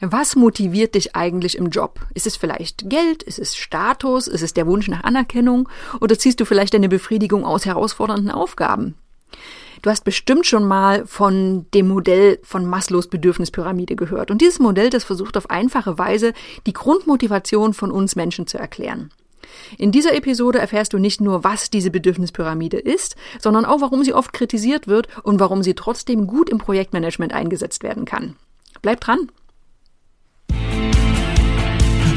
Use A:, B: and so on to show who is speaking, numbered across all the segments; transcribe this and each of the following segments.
A: Was motiviert dich eigentlich im Job? Ist es vielleicht Geld? Ist es Status? Ist es der Wunsch nach Anerkennung? Oder ziehst du vielleicht deine Befriedigung aus herausfordernden Aufgaben? Du hast bestimmt schon mal von dem Modell von Maslows Bedürfnispyramide gehört. Und dieses Modell, das versucht auf einfache Weise die Grundmotivation von uns Menschen zu erklären. In dieser Episode erfährst du nicht nur, was diese Bedürfnispyramide ist, sondern auch, warum sie oft kritisiert wird und warum sie trotzdem gut im Projektmanagement eingesetzt werden kann. Bleib dran!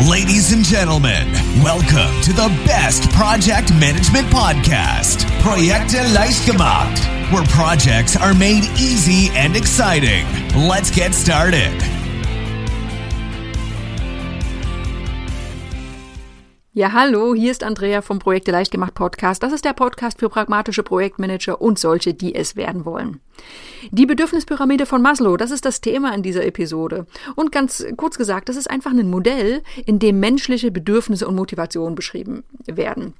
B: Ladies and gentlemen, welcome to the best project management podcast, Projekte gemacht, where projects are made easy and exciting. Let's get started.
A: Ja, hallo, hier ist Andrea vom Projekte leicht gemacht Podcast. Das ist der Podcast für pragmatische Projektmanager und solche, die es werden wollen. Die Bedürfnispyramide von Maslow, das ist das Thema in dieser Episode. Und ganz kurz gesagt, das ist einfach ein Modell, in dem menschliche Bedürfnisse und Motivationen beschrieben werden.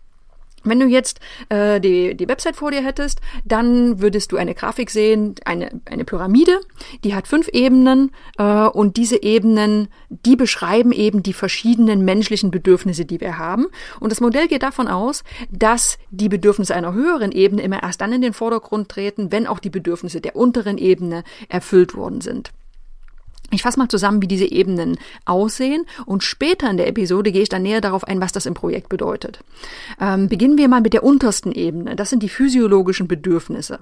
A: Wenn du jetzt äh, die, die Website vor dir hättest, dann würdest du eine Grafik sehen, eine, eine Pyramide, die hat fünf Ebenen äh, und diese Ebenen, die beschreiben eben die verschiedenen menschlichen Bedürfnisse, die wir haben. Und das Modell geht davon aus, dass die Bedürfnisse einer höheren Ebene immer erst dann in den Vordergrund treten, wenn auch die Bedürfnisse der unteren Ebene erfüllt worden sind. Ich fasse mal zusammen, wie diese Ebenen aussehen und später in der Episode gehe ich dann näher darauf ein, was das im Projekt bedeutet. Ähm, beginnen wir mal mit der untersten Ebene. Das sind die physiologischen Bedürfnisse.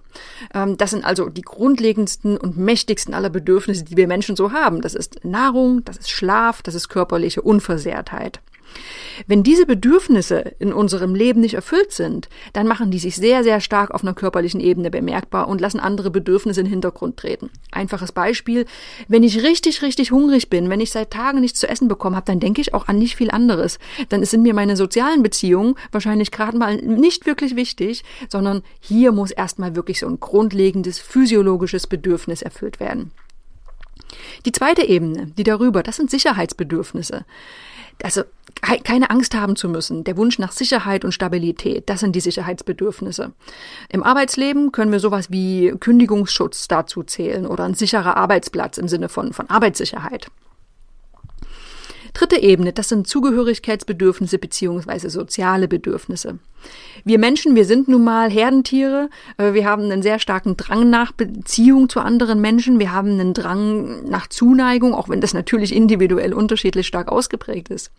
A: Ähm, das sind also die grundlegendsten und mächtigsten aller Bedürfnisse, die wir Menschen so haben. Das ist Nahrung, das ist Schlaf, das ist körperliche Unversehrtheit. Wenn diese Bedürfnisse in unserem Leben nicht erfüllt sind, dann machen die sich sehr, sehr stark auf einer körperlichen Ebene bemerkbar und lassen andere Bedürfnisse in den Hintergrund treten. Einfaches Beispiel, wenn ich richtig, richtig hungrig bin, wenn ich seit Tagen nichts zu essen bekommen habe, dann denke ich auch an nicht viel anderes. Dann sind mir meine sozialen Beziehungen wahrscheinlich gerade mal nicht wirklich wichtig, sondern hier muss erstmal wirklich so ein grundlegendes physiologisches Bedürfnis erfüllt werden. Die zweite Ebene, die darüber, das sind Sicherheitsbedürfnisse also keine Angst haben zu müssen. Der Wunsch nach Sicherheit und Stabilität, das sind die Sicherheitsbedürfnisse. Im Arbeitsleben können wir sowas wie Kündigungsschutz dazu zählen oder ein sicherer Arbeitsplatz im Sinne von, von Arbeitssicherheit. Dritte Ebene, das sind Zugehörigkeitsbedürfnisse beziehungsweise soziale Bedürfnisse. Wir Menschen, wir sind nun mal Herdentiere. Äh, wir haben einen sehr starken Drang nach Beziehung zu anderen Menschen. Wir haben einen Drang nach Zuneigung, auch wenn das natürlich individuell unterschiedlich stark ausgeprägt ist.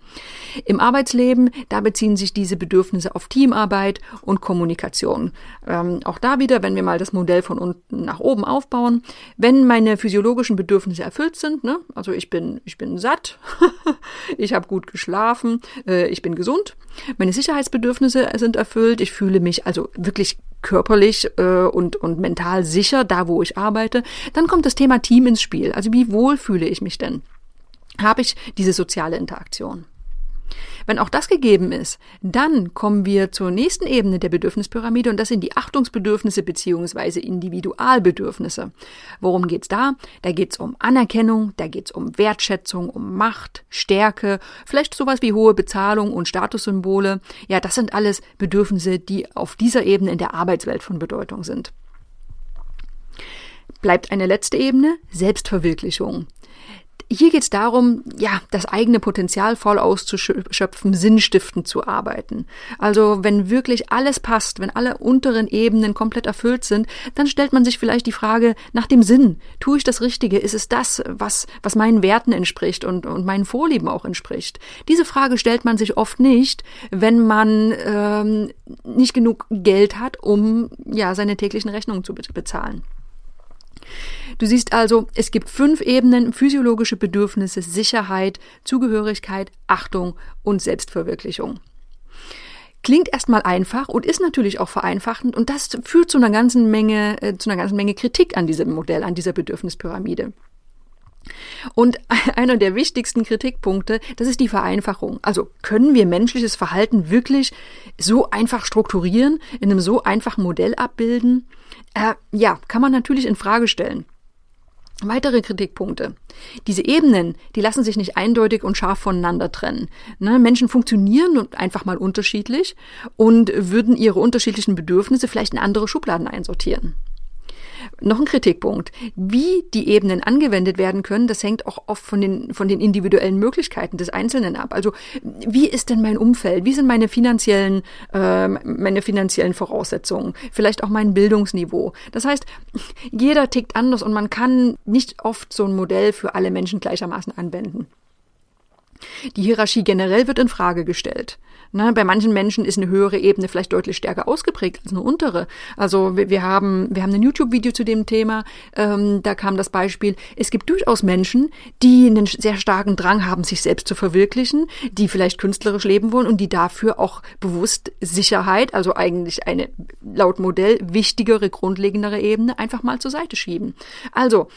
A: Im Arbeitsleben, da beziehen sich diese Bedürfnisse auf Teamarbeit und Kommunikation. Ähm, auch da wieder, wenn wir mal das Modell von unten nach oben aufbauen, wenn meine physiologischen Bedürfnisse erfüllt sind, ne, also ich bin, ich bin satt, ich habe gut geschlafen, äh, ich bin gesund, meine Sicherheitsbedürfnisse sind erfüllt, ich fühle mich also wirklich körperlich äh, und, und mental sicher da, wo ich arbeite, dann kommt das Thema Team ins Spiel. Also wie wohl fühle ich mich denn? Habe ich diese soziale Interaktion? Wenn auch das gegeben ist, dann kommen wir zur nächsten Ebene der Bedürfnispyramide und das sind die Achtungsbedürfnisse beziehungsweise Individualbedürfnisse. Worum geht's da? Da geht's um Anerkennung, da geht's um Wertschätzung, um Macht, Stärke, vielleicht sowas wie hohe Bezahlung und Statussymbole. Ja, das sind alles Bedürfnisse, die auf dieser Ebene in der Arbeitswelt von Bedeutung sind. Bleibt eine letzte Ebene, Selbstverwirklichung. Hier geht es darum, ja, das eigene Potenzial voll auszuschöpfen, sinnstiftend zu arbeiten. Also wenn wirklich alles passt, wenn alle unteren Ebenen komplett erfüllt sind, dann stellt man sich vielleicht die Frage nach dem Sinn. Tue ich das Richtige? Ist es das, was, was meinen Werten entspricht und, und meinen Vorlieben auch entspricht? Diese Frage stellt man sich oft nicht, wenn man ähm, nicht genug Geld hat, um ja seine täglichen Rechnungen zu bezahlen. Du siehst also, es gibt fünf Ebenen, physiologische Bedürfnisse, Sicherheit, Zugehörigkeit, Achtung und Selbstverwirklichung. Klingt erstmal einfach und ist natürlich auch vereinfachend und das führt zu einer ganzen Menge, äh, zu einer ganzen Menge Kritik an diesem Modell, an dieser Bedürfnispyramide. Und einer der wichtigsten Kritikpunkte, das ist die Vereinfachung. Also können wir menschliches Verhalten wirklich so einfach strukturieren, in einem so einfachen Modell abbilden? Äh, ja, kann man natürlich in Frage stellen. Weitere Kritikpunkte. Diese Ebenen, die lassen sich nicht eindeutig und scharf voneinander trennen. Ne, Menschen funktionieren einfach mal unterschiedlich und würden ihre unterschiedlichen Bedürfnisse vielleicht in andere Schubladen einsortieren. Noch ein Kritikpunkt. Wie die Ebenen angewendet werden können, das hängt auch oft von den, von den individuellen Möglichkeiten des Einzelnen ab. Also wie ist denn mein Umfeld? Wie sind meine finanziellen, äh, meine finanziellen Voraussetzungen? Vielleicht auch mein Bildungsniveau. Das heißt, jeder tickt anders und man kann nicht oft so ein Modell für alle Menschen gleichermaßen anwenden. Die Hierarchie generell wird in Frage gestellt. Ne, bei manchen Menschen ist eine höhere Ebene vielleicht deutlich stärker ausgeprägt als eine untere. Also wir, wir haben wir haben ein YouTube-Video zu dem Thema. Ähm, da kam das Beispiel: Es gibt durchaus Menschen, die einen sehr starken Drang haben, sich selbst zu verwirklichen, die vielleicht künstlerisch leben wollen und die dafür auch bewusst Sicherheit, also eigentlich eine laut Modell wichtigere, grundlegendere Ebene, einfach mal zur Seite schieben. Also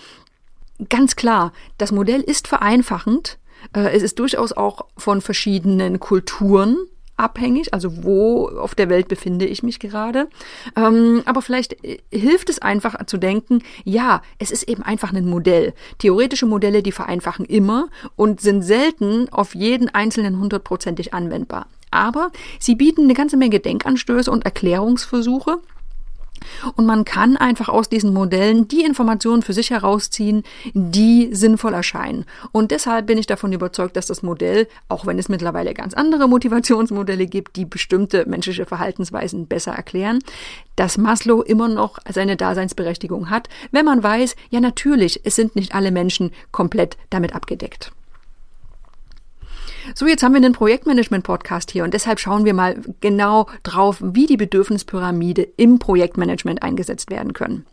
A: ganz klar, das Modell ist vereinfachend es ist durchaus auch von verschiedenen Kulturen abhängig, also wo auf der Welt befinde ich mich gerade. Ähm, aber vielleicht äh, hilft es einfach zu denken, ja, es ist eben einfach ein Modell. Theoretische Modelle, die vereinfachen immer und sind selten auf jeden einzelnen hundertprozentig anwendbar. Aber sie bieten eine ganze Menge Denkanstöße und Erklärungsversuche, und man kann einfach aus diesen Modellen die Informationen für sich herausziehen, die sinnvoll erscheinen. Und deshalb bin ich davon überzeugt, dass das Modell, auch wenn es mittlerweile ganz andere Motivationsmodelle gibt, die bestimmte menschliche Verhaltensweisen besser erklären, dass Maslow immer noch seine Daseinsberechtigung hat, wenn man weiß, ja natürlich, es sind nicht alle Menschen komplett damit abgedeckt. So, jetzt haben wir einen Projektmanagement-Podcast hier und deshalb schauen wir mal genau drauf, wie die Bedürfnispyramide im Projektmanagement eingesetzt werden können.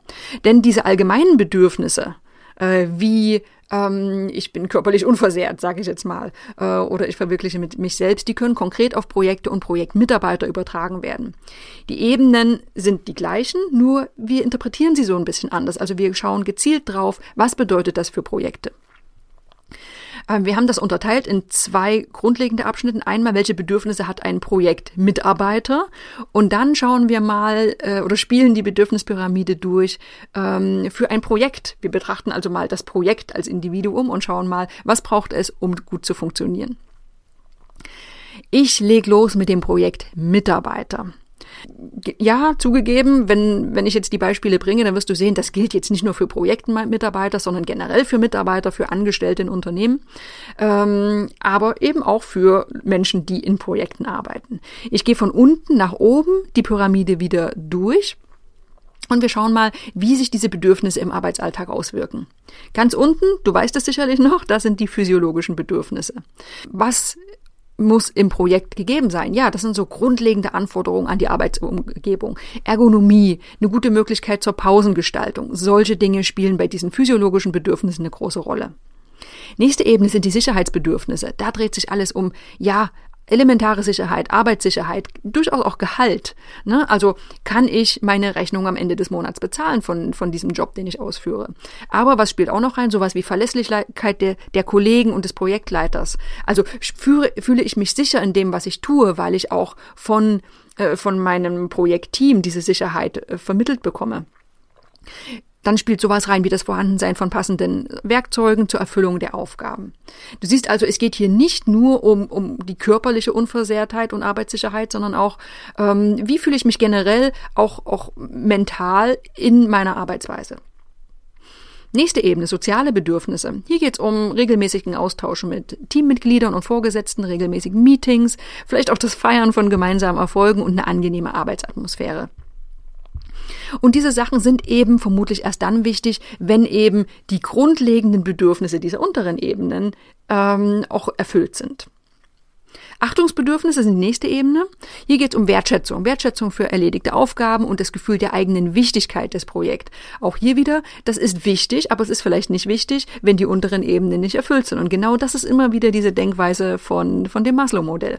A: Denn diese allgemeinen Bedürfnisse, äh, wie ähm, ich bin körperlich unversehrt, sage ich jetzt mal, äh, oder ich verwirkliche mit mich selbst, die können konkret auf Projekte und Projektmitarbeiter übertragen werden. Die Ebenen sind die gleichen, nur wir interpretieren sie so ein bisschen anders. Also wir schauen gezielt drauf, was bedeutet das für Projekte. Ähm, wir haben das unterteilt in zwei grundlegende Abschnitte. Einmal, welche Bedürfnisse hat ein Projektmitarbeiter? Und dann schauen wir mal äh, oder spielen die Bedürfnispyramide durch ähm, für ein Projekt. Wir betrachten also mal das Projekt als Individuum und schauen mal, was braucht es, um gut zu funktionieren. Ich leg los mit dem Projekt Mitarbeiter ja, zugegeben, wenn, wenn ich jetzt die Beispiele bringe, dann wirst du sehen, das gilt jetzt nicht nur für Projektmitarbeiter, sondern generell für Mitarbeiter, für Angestellte in Unternehmen, ähm, aber eben auch für Menschen, die in Projekten arbeiten. Ich gehe von unten nach oben die Pyramide wieder durch. Und wir schauen mal, wie sich diese Bedürfnisse im Arbeitsalltag auswirken. Ganz unten, du weißt es sicherlich noch, das sind die physiologischen Bedürfnisse. Was muss im Projekt gegeben sein. Ja, das sind so grundlegende Anforderungen an die Arbeitsumgebung. Ergonomie, eine gute Möglichkeit zur Pausengestaltung. Solche Dinge spielen bei diesen physiologischen Bedürfnissen eine große Rolle. Nächste Ebene sind die Sicherheitsbedürfnisse. Da dreht sich alles um, ja, elementare Sicherheit, Arbeitssicherheit, durchaus auch Gehalt. Ne? Also kann ich meine Rechnung am Ende des Monats bezahlen von, von diesem Job, den ich ausführe. Aber was spielt auch noch rein? Sowas wie Verlässlichkeit der, der Kollegen und des Projektleiters. Also führe, fühle ich mich sicher in dem, was ich tue, weil ich auch von, äh, von meinem Projektteam diese Sicherheit äh, vermittelt bekomme. Dann spielt sowas rein wie das Vorhandensein von passenden Werkzeugen zur Erfüllung der Aufgaben. Du siehst also, es geht hier nicht nur um, um die körperliche Unversehrtheit und Arbeitssicherheit, sondern auch, ähm, wie fühle ich mich generell auch, auch mental in meiner Arbeitsweise. Nächste Ebene, soziale Bedürfnisse. Hier geht es um regelmäßigen Austausch mit Teammitgliedern und Vorgesetzten, regelmäßigen Meetings, vielleicht auch das Feiern von gemeinsamen Erfolgen und eine angenehme Arbeitsatmosphäre. Und diese Sachen sind eben vermutlich erst dann wichtig, wenn eben die grundlegenden Bedürfnisse dieser unteren Ebenen ähm, auch erfüllt sind. Achtungsbedürfnisse sind die nächste Ebene. Hier geht es um Wertschätzung. Wertschätzung für erledigte Aufgaben und das Gefühl der eigenen Wichtigkeit des Projekts. Auch hier wieder, das ist wichtig, aber es ist vielleicht nicht wichtig, wenn die unteren Ebenen nicht erfüllt sind. Und genau das ist immer wieder diese Denkweise von, von dem Maslow-Modell.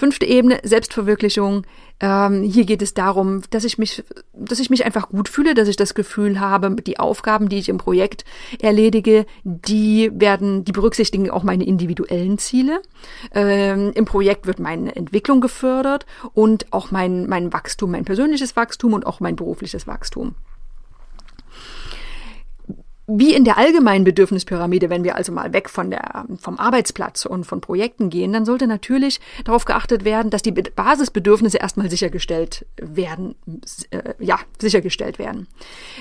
A: Fünfte Ebene, Selbstverwirklichung. Ähm, hier geht es darum, dass ich mich, dass ich mich einfach gut fühle, dass ich das Gefühl habe, die Aufgaben, die ich im Projekt erledige, die werden, die berücksichtigen auch meine individuellen Ziele. Ähm, Im Projekt wird meine Entwicklung gefördert und auch mein, mein Wachstum, mein persönliches Wachstum und auch mein berufliches Wachstum. Wie in der allgemeinen Bedürfnispyramide, wenn wir also mal weg von der, vom Arbeitsplatz und von Projekten gehen, dann sollte natürlich darauf geachtet werden, dass die Basisbedürfnisse erstmal sichergestellt werden, äh, ja, sichergestellt werden.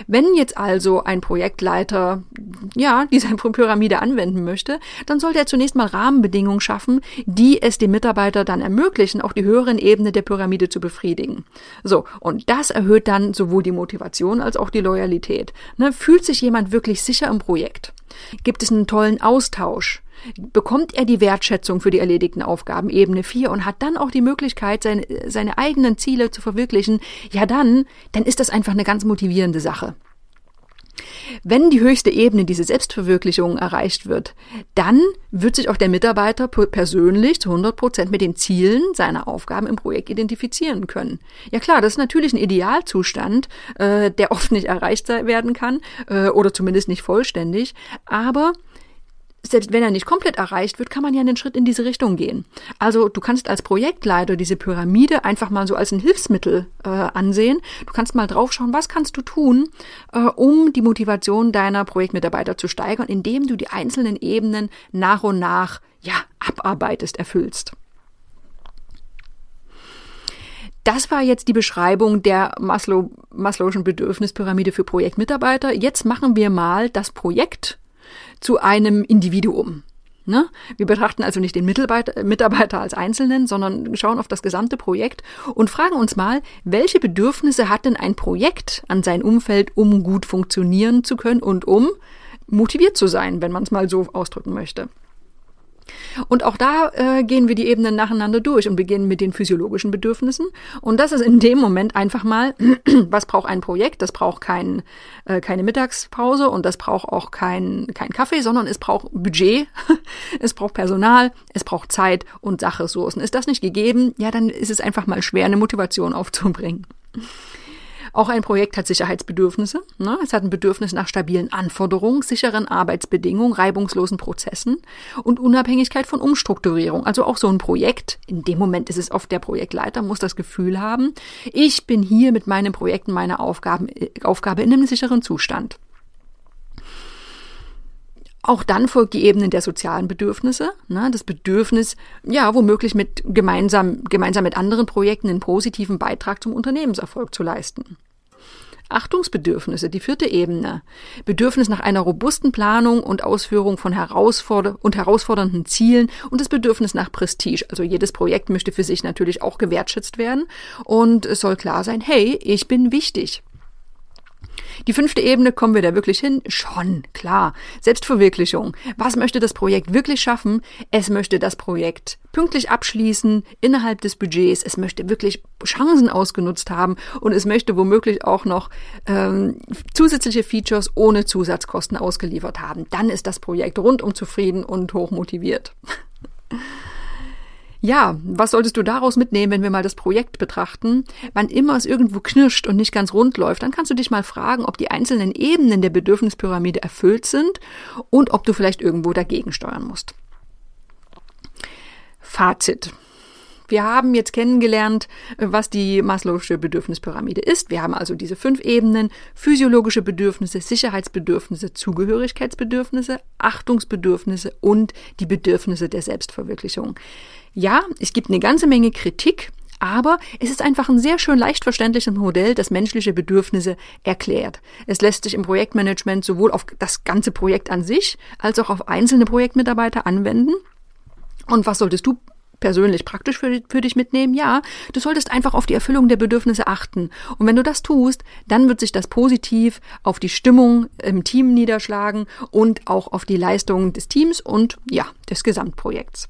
A: Wenn jetzt also ein Projektleiter, ja, diese Pyramide anwenden möchte, dann sollte er zunächst mal Rahmenbedingungen schaffen, die es dem Mitarbeiter dann ermöglichen, auch die höheren Ebenen der Pyramide zu befriedigen. So. Und das erhöht dann sowohl die Motivation als auch die Loyalität. Ne, fühlt sich jemand wirklich sich sicher im Projekt? Gibt es einen tollen Austausch? Bekommt er die Wertschätzung für die erledigten Aufgaben Ebene 4 und hat dann auch die Möglichkeit, seine, seine eigenen Ziele zu verwirklichen? Ja, dann, dann ist das einfach eine ganz motivierende Sache. Wenn die höchste Ebene, diese Selbstverwirklichung erreicht wird, dann wird sich auch der Mitarbeiter persönlich zu 100 Prozent mit den Zielen seiner Aufgaben im Projekt identifizieren können. Ja klar, das ist natürlich ein Idealzustand, äh, der oft nicht erreicht werden kann äh, oder zumindest nicht vollständig, aber selbst wenn er nicht komplett erreicht wird, kann man ja einen Schritt in diese Richtung gehen. Also du kannst als Projektleiter diese Pyramide einfach mal so als ein Hilfsmittel äh, ansehen. Du kannst mal draufschauen, was kannst du tun, äh, um die Motivation deiner Projektmitarbeiter zu steigern, indem du die einzelnen Ebenen nach und nach ja abarbeitest, erfüllst. Das war jetzt die Beschreibung der Maslow, Maslow'schen Bedürfnispyramide für Projektmitarbeiter. Jetzt machen wir mal das Projekt zu einem Individuum. Ne? Wir betrachten also nicht den Mitarbeiter als Einzelnen, sondern schauen auf das gesamte Projekt und fragen uns mal, welche Bedürfnisse hat denn ein Projekt an sein Umfeld, um gut funktionieren zu können und um motiviert zu sein, wenn man es mal so ausdrücken möchte. Und auch da äh, gehen wir die Ebenen nacheinander durch und beginnen mit den physiologischen Bedürfnissen. Und das ist in dem Moment einfach mal, was braucht ein Projekt? Das braucht kein, äh, keine Mittagspause und das braucht auch kein, kein Kaffee, sondern es braucht Budget, es braucht Personal, es braucht Zeit und Sachressourcen. Ist das nicht gegeben, ja, dann ist es einfach mal schwer, eine Motivation aufzubringen. Auch ein Projekt hat Sicherheitsbedürfnisse. Ne? Es hat ein Bedürfnis nach stabilen Anforderungen, sicheren Arbeitsbedingungen, reibungslosen Prozessen und Unabhängigkeit von Umstrukturierung. Also auch so ein Projekt, in dem Moment ist es oft der Projektleiter, muss das Gefühl haben, ich bin hier mit meinen Projekten, meiner Aufgaben, Aufgabe in einem sicheren Zustand. Auch dann folgt die Ebene der sozialen Bedürfnisse, ne, das Bedürfnis, ja, womöglich mit gemeinsam, gemeinsam mit anderen Projekten einen positiven Beitrag zum Unternehmenserfolg zu leisten. Achtungsbedürfnisse, die vierte Ebene. Bedürfnis nach einer robusten Planung und Ausführung von herausforder und herausfordernden Zielen und das Bedürfnis nach Prestige. Also jedes Projekt möchte für sich natürlich auch gewertschätzt werden und es soll klar sein, hey, ich bin wichtig. Die fünfte Ebene, kommen wir da wirklich hin? Schon, klar. Selbstverwirklichung. Was möchte das Projekt wirklich schaffen? Es möchte das Projekt pünktlich abschließen, innerhalb des Budgets. Es möchte wirklich Chancen ausgenutzt haben und es möchte womöglich auch noch ähm, zusätzliche Features ohne Zusatzkosten ausgeliefert haben. Dann ist das Projekt rundum zufrieden und hochmotiviert. Ja, was solltest du daraus mitnehmen, wenn wir mal das Projekt betrachten? Wann immer es irgendwo knirscht und nicht ganz rund läuft, dann kannst du dich mal fragen, ob die einzelnen Ebenen der Bedürfnispyramide erfüllt sind und ob du vielleicht irgendwo dagegen steuern musst. Fazit. Wir haben jetzt kennengelernt, was die Maslow'sche Bedürfnispyramide ist. Wir haben also diese fünf Ebenen, physiologische Bedürfnisse, Sicherheitsbedürfnisse, Zugehörigkeitsbedürfnisse, Achtungsbedürfnisse und die Bedürfnisse der Selbstverwirklichung. Ja, es gibt eine ganze Menge Kritik, aber es ist einfach ein sehr schön leicht verständliches Modell, das menschliche Bedürfnisse erklärt. Es lässt sich im Projektmanagement sowohl auf das ganze Projekt an sich als auch auf einzelne Projektmitarbeiter anwenden. Und was solltest du persönlich praktisch für, für dich mitnehmen? Ja, du solltest einfach auf die Erfüllung der Bedürfnisse achten. Und wenn du das tust, dann wird sich das positiv auf die Stimmung im Team niederschlagen und auch auf die Leistungen des Teams und ja, des Gesamtprojekts.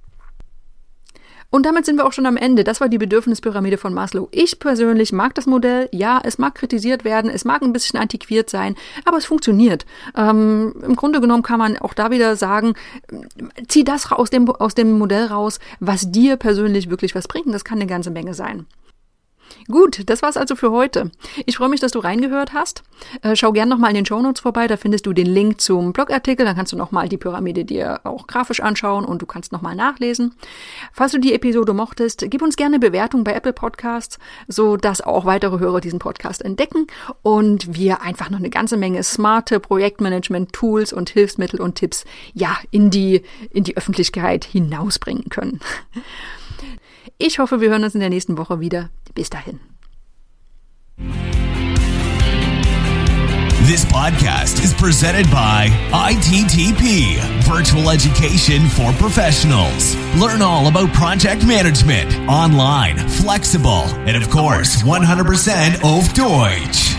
A: Und damit sind wir auch schon am Ende. Das war die Bedürfnispyramide von Maslow. Ich persönlich mag das Modell. Ja, es mag kritisiert werden, es mag ein bisschen antiquiert sein, aber es funktioniert. Ähm, Im Grunde genommen kann man auch da wieder sagen, zieh das aus dem, aus dem Modell raus, was dir persönlich wirklich was bringt. Das kann eine ganze Menge sein. Gut, das war's also für heute. Ich freue mich, dass du reingehört hast. Äh, schau gern nochmal in den Shownotes vorbei, da findest du den Link zum Blogartikel, dann kannst du nochmal die Pyramide dir auch grafisch anschauen und du kannst nochmal nachlesen. Falls du die Episode mochtest, gib uns gerne Bewertung bei Apple Podcasts, so dass auch weitere Hörer diesen Podcast entdecken und wir einfach noch eine ganze Menge smarte Projektmanagement-Tools und Hilfsmittel und Tipps, ja, in die, in die Öffentlichkeit hinausbringen können. Ich hoffe, wir hören uns in der nächsten Woche wieder. Bis dahin.
B: This podcast is presented by ITTP, Virtual Education for Professionals. Learn all about project management, online, flexible, and of course, 100% auf Deutsch.